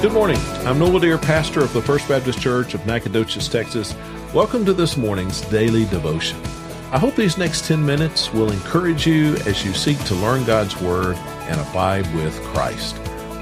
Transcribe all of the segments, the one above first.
Good morning. I'm Noel Dear, pastor of the First Baptist Church of Nacogdoches, Texas. Welcome to this morning's daily devotion. I hope these next 10 minutes will encourage you as you seek to learn God's Word and abide with Christ.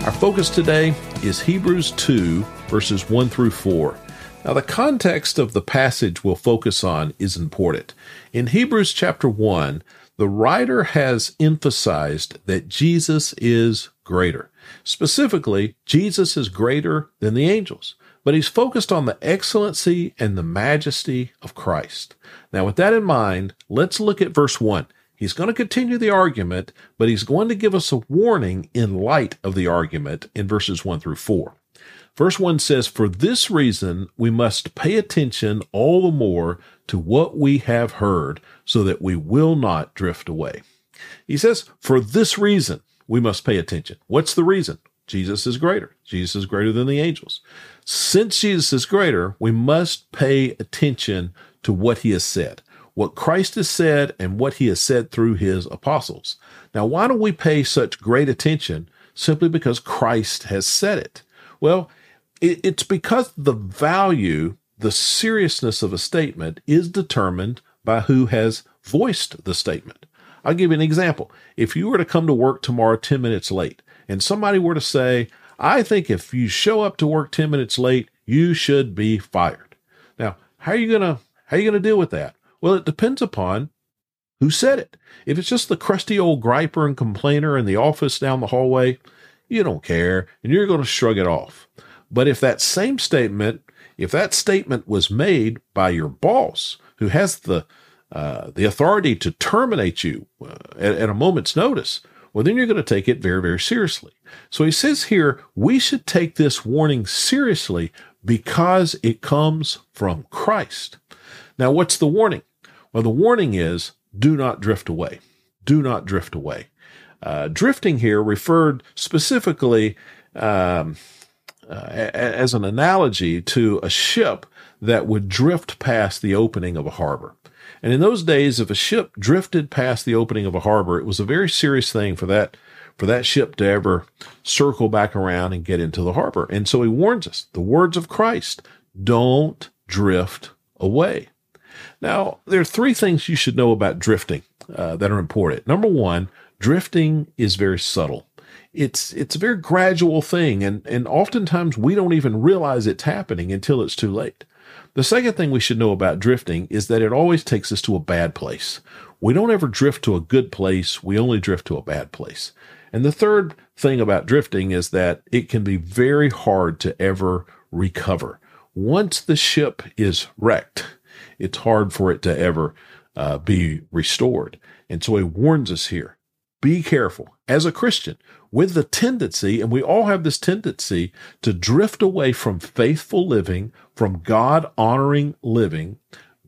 Our focus today is Hebrews 2, verses 1 through 4. Now, the context of the passage we'll focus on is important. In Hebrews chapter 1, the writer has emphasized that Jesus is greater. Specifically, Jesus is greater than the angels, but he's focused on the excellency and the majesty of Christ. Now, with that in mind, let's look at verse 1. He's going to continue the argument, but he's going to give us a warning in light of the argument in verses 1 through 4. Verse 1 says, For this reason we must pay attention all the more to what we have heard, so that we will not drift away. He says, For this reason we must pay attention. What's the reason? Jesus is greater. Jesus is greater than the angels. Since Jesus is greater, we must pay attention to what he has said, what Christ has said, and what he has said through his apostles. Now, why don't we pay such great attention? Simply because Christ has said it. Well, it's because the value, the seriousness of a statement is determined by who has voiced the statement. I'll give you an example. If you were to come to work tomorrow 10 minutes late and somebody were to say, I think if you show up to work 10 minutes late, you should be fired. Now, how are you going to, how are you going to deal with that? Well, it depends upon who said it. If it's just the crusty old griper and complainer in the office down the hallway, you don't care and you're going to shrug it off. But if that same statement, if that statement was made by your boss who has the uh, the authority to terminate you uh, at, at a moment's notice, well, then you're going to take it very, very seriously. So he says here, we should take this warning seriously because it comes from Christ. Now, what's the warning? Well, the warning is do not drift away. Do not drift away. Uh, drifting here referred specifically um, uh, as an analogy to a ship that would drift past the opening of a harbor. And in those days, if a ship drifted past the opening of a harbor, it was a very serious thing for that for that ship to ever circle back around and get into the harbor. And so he warns us, the words of Christ, don't drift away. Now, there are three things you should know about drifting uh, that are important. Number one, drifting is very subtle. It's it's a very gradual thing, and and oftentimes we don't even realize it's happening until it's too late. The second thing we should know about drifting is that it always takes us to a bad place. We don't ever drift to a good place, we only drift to a bad place. And the third thing about drifting is that it can be very hard to ever recover. Once the ship is wrecked, it's hard for it to ever uh, be restored. And so he warns us here be careful as a Christian with the tendency, and we all have this tendency to drift away from faithful living, from God honoring living.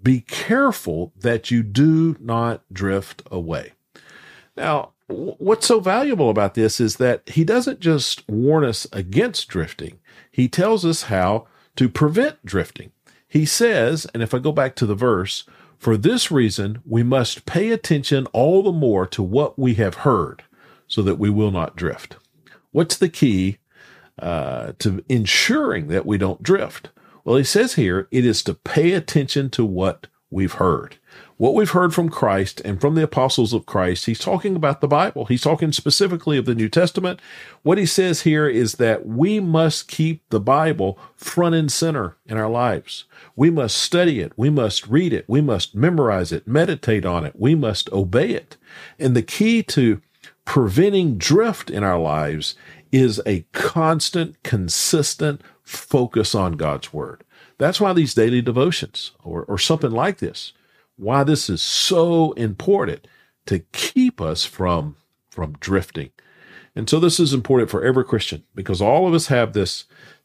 Be careful that you do not drift away. Now, what's so valuable about this is that he doesn't just warn us against drifting, he tells us how to prevent drifting. He says, and if I go back to the verse, for this reason, we must pay attention all the more to what we have heard so that we will not drift. What's the key uh, to ensuring that we don't drift? Well, he says here it is to pay attention to what we've heard. What we've heard from Christ and from the apostles of Christ, he's talking about the Bible. He's talking specifically of the New Testament. What he says here is that we must keep the Bible front and center in our lives. We must study it. We must read it. We must memorize it, meditate on it. We must obey it. And the key to preventing drift in our lives is a constant, consistent focus on God's word. That's why these daily devotions or, or something like this, why this is so important to keep us from, from drifting. And so this is important for every Christian because all of us have this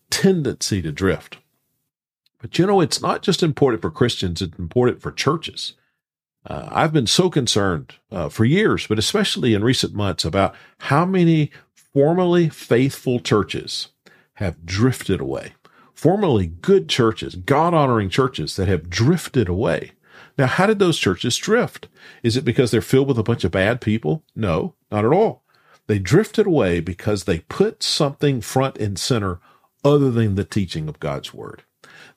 tendency to drift. But you know, it's not just important for Christians, it's important for churches. Uh, I've been so concerned uh, for years, but especially in recent months, about how many formerly faithful churches have drifted away. Formerly good churches, God honoring churches that have drifted away. Now, how did those churches drift? Is it because they're filled with a bunch of bad people? No, not at all. They drifted away because they put something front and center other than the teaching of God's word.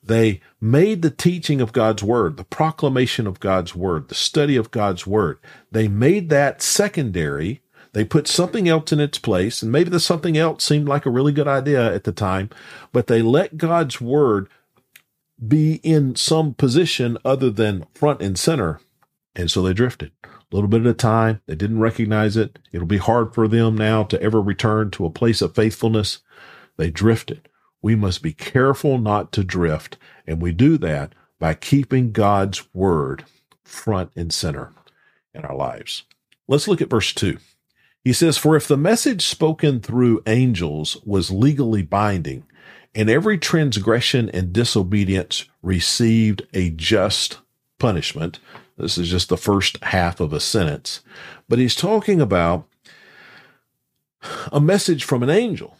They made the teaching of God's word, the proclamation of God's word, the study of God's word. They made that secondary. They put something else in its place, and maybe the something else seemed like a really good idea at the time, but they let God's word be in some position other than front and center. And so they drifted a little bit at a time. They didn't recognize it. It'll be hard for them now to ever return to a place of faithfulness. They drifted. We must be careful not to drift. And we do that by keeping God's word front and center in our lives. Let's look at verse 2. He says, For if the message spoken through angels was legally binding, and every transgression and disobedience received a just punishment. This is just the first half of a sentence, but he's talking about a message from an angel.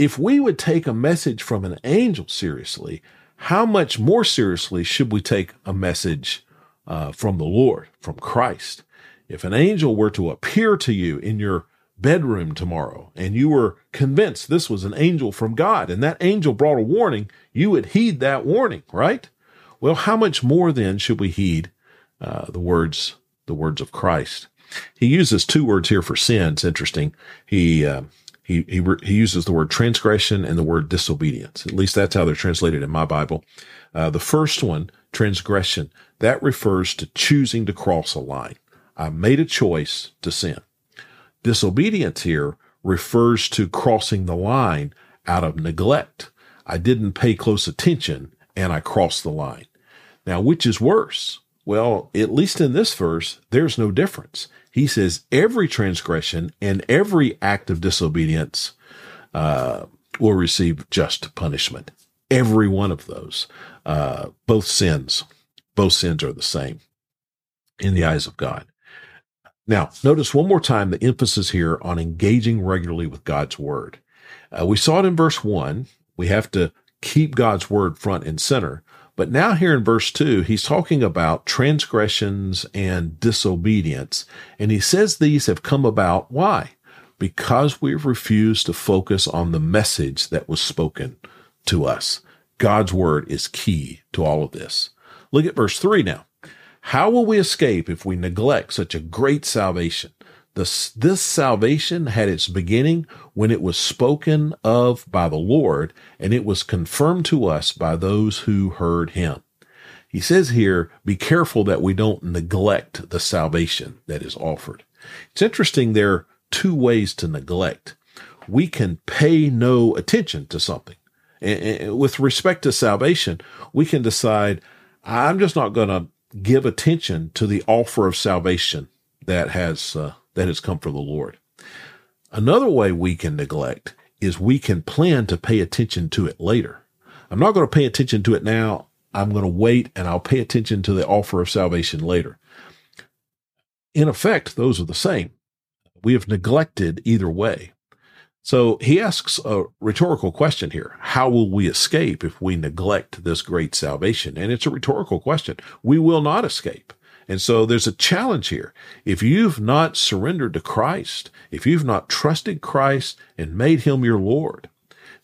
If we would take a message from an angel seriously, how much more seriously should we take a message uh, from the Lord, from Christ? If an angel were to appear to you in your bedroom tomorrow and you were convinced this was an angel from God and that angel brought a warning, you would heed that warning, right? Well, how much more then should we heed uh, the words, the words of Christ? He uses two words here for sin. It's interesting. He, uh, he, he, he uses the word transgression and the word disobedience. At least that's how they're translated in my Bible. Uh, the first one, transgression, that refers to choosing to cross a line. I made a choice to sin. Disobedience here refers to crossing the line out of neglect. I didn't pay close attention and I crossed the line. Now, which is worse? Well, at least in this verse, there's no difference. He says every transgression and every act of disobedience uh, will receive just punishment. Every one of those, uh, both sins, both sins are the same in the eyes of God. Now, notice one more time the emphasis here on engaging regularly with God's word. Uh, we saw it in verse one. We have to keep God's word front and center. But now here in verse two, he's talking about transgressions and disobedience. And he says these have come about. Why? Because we've refused to focus on the message that was spoken to us. God's word is key to all of this. Look at verse three now. How will we escape if we neglect such a great salvation? This, this salvation had its beginning when it was spoken of by the Lord and it was confirmed to us by those who heard him. He says here, be careful that we don't neglect the salvation that is offered. It's interesting. There are two ways to neglect. We can pay no attention to something. And with respect to salvation, we can decide, I'm just not going to give attention to the offer of salvation that has uh, that has come from the Lord. Another way we can neglect is we can plan to pay attention to it later. I'm not going to pay attention to it now. I'm going to wait and I'll pay attention to the offer of salvation later. In effect, those are the same. We have neglected either way. So he asks a rhetorical question here. How will we escape if we neglect this great salvation? And it's a rhetorical question. We will not escape. And so there's a challenge here. If you've not surrendered to Christ, if you've not trusted Christ and made him your Lord,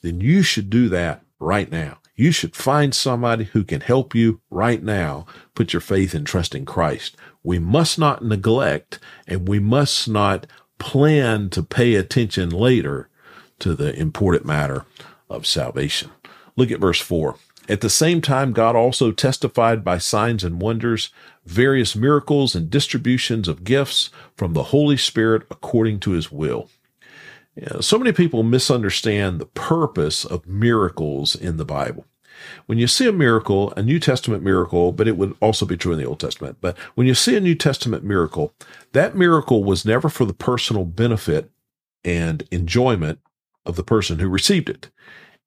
then you should do that right now. You should find somebody who can help you right now put your faith and trust in Christ. We must not neglect and we must not plan to pay attention later to the important matter of salvation. Look at verse 4. At the same time, God also testified by signs and wonders, various miracles and distributions of gifts from the Holy Spirit according to his will. So many people misunderstand the purpose of miracles in the Bible. When you see a miracle, a New Testament miracle, but it would also be true in the Old Testament, but when you see a New Testament miracle, that miracle was never for the personal benefit and enjoyment of the person who received it.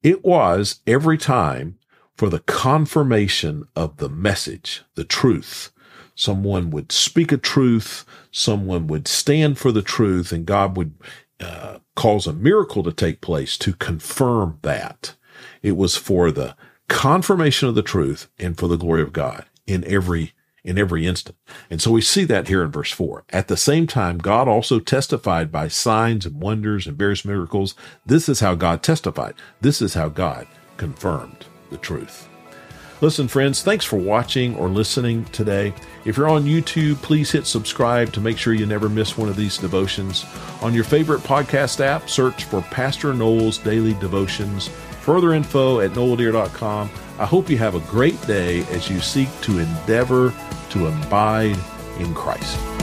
It was every time for the confirmation of the message, the truth. Someone would speak a truth, someone would stand for the truth, and God would uh, cause a miracle to take place to confirm that. It was for the confirmation of the truth and for the glory of God in every in every instant. And so we see that here in verse 4. At the same time, God also testified by signs and wonders and various miracles. This is how God testified. This is how God confirmed the truth. Listen, friends, thanks for watching or listening today. If you're on YouTube, please hit subscribe to make sure you never miss one of these devotions. On your favorite podcast app, search for Pastor Noel's Daily Devotions. Further info at noeldear.com. I hope you have a great day as you seek to endeavor to abide in Christ.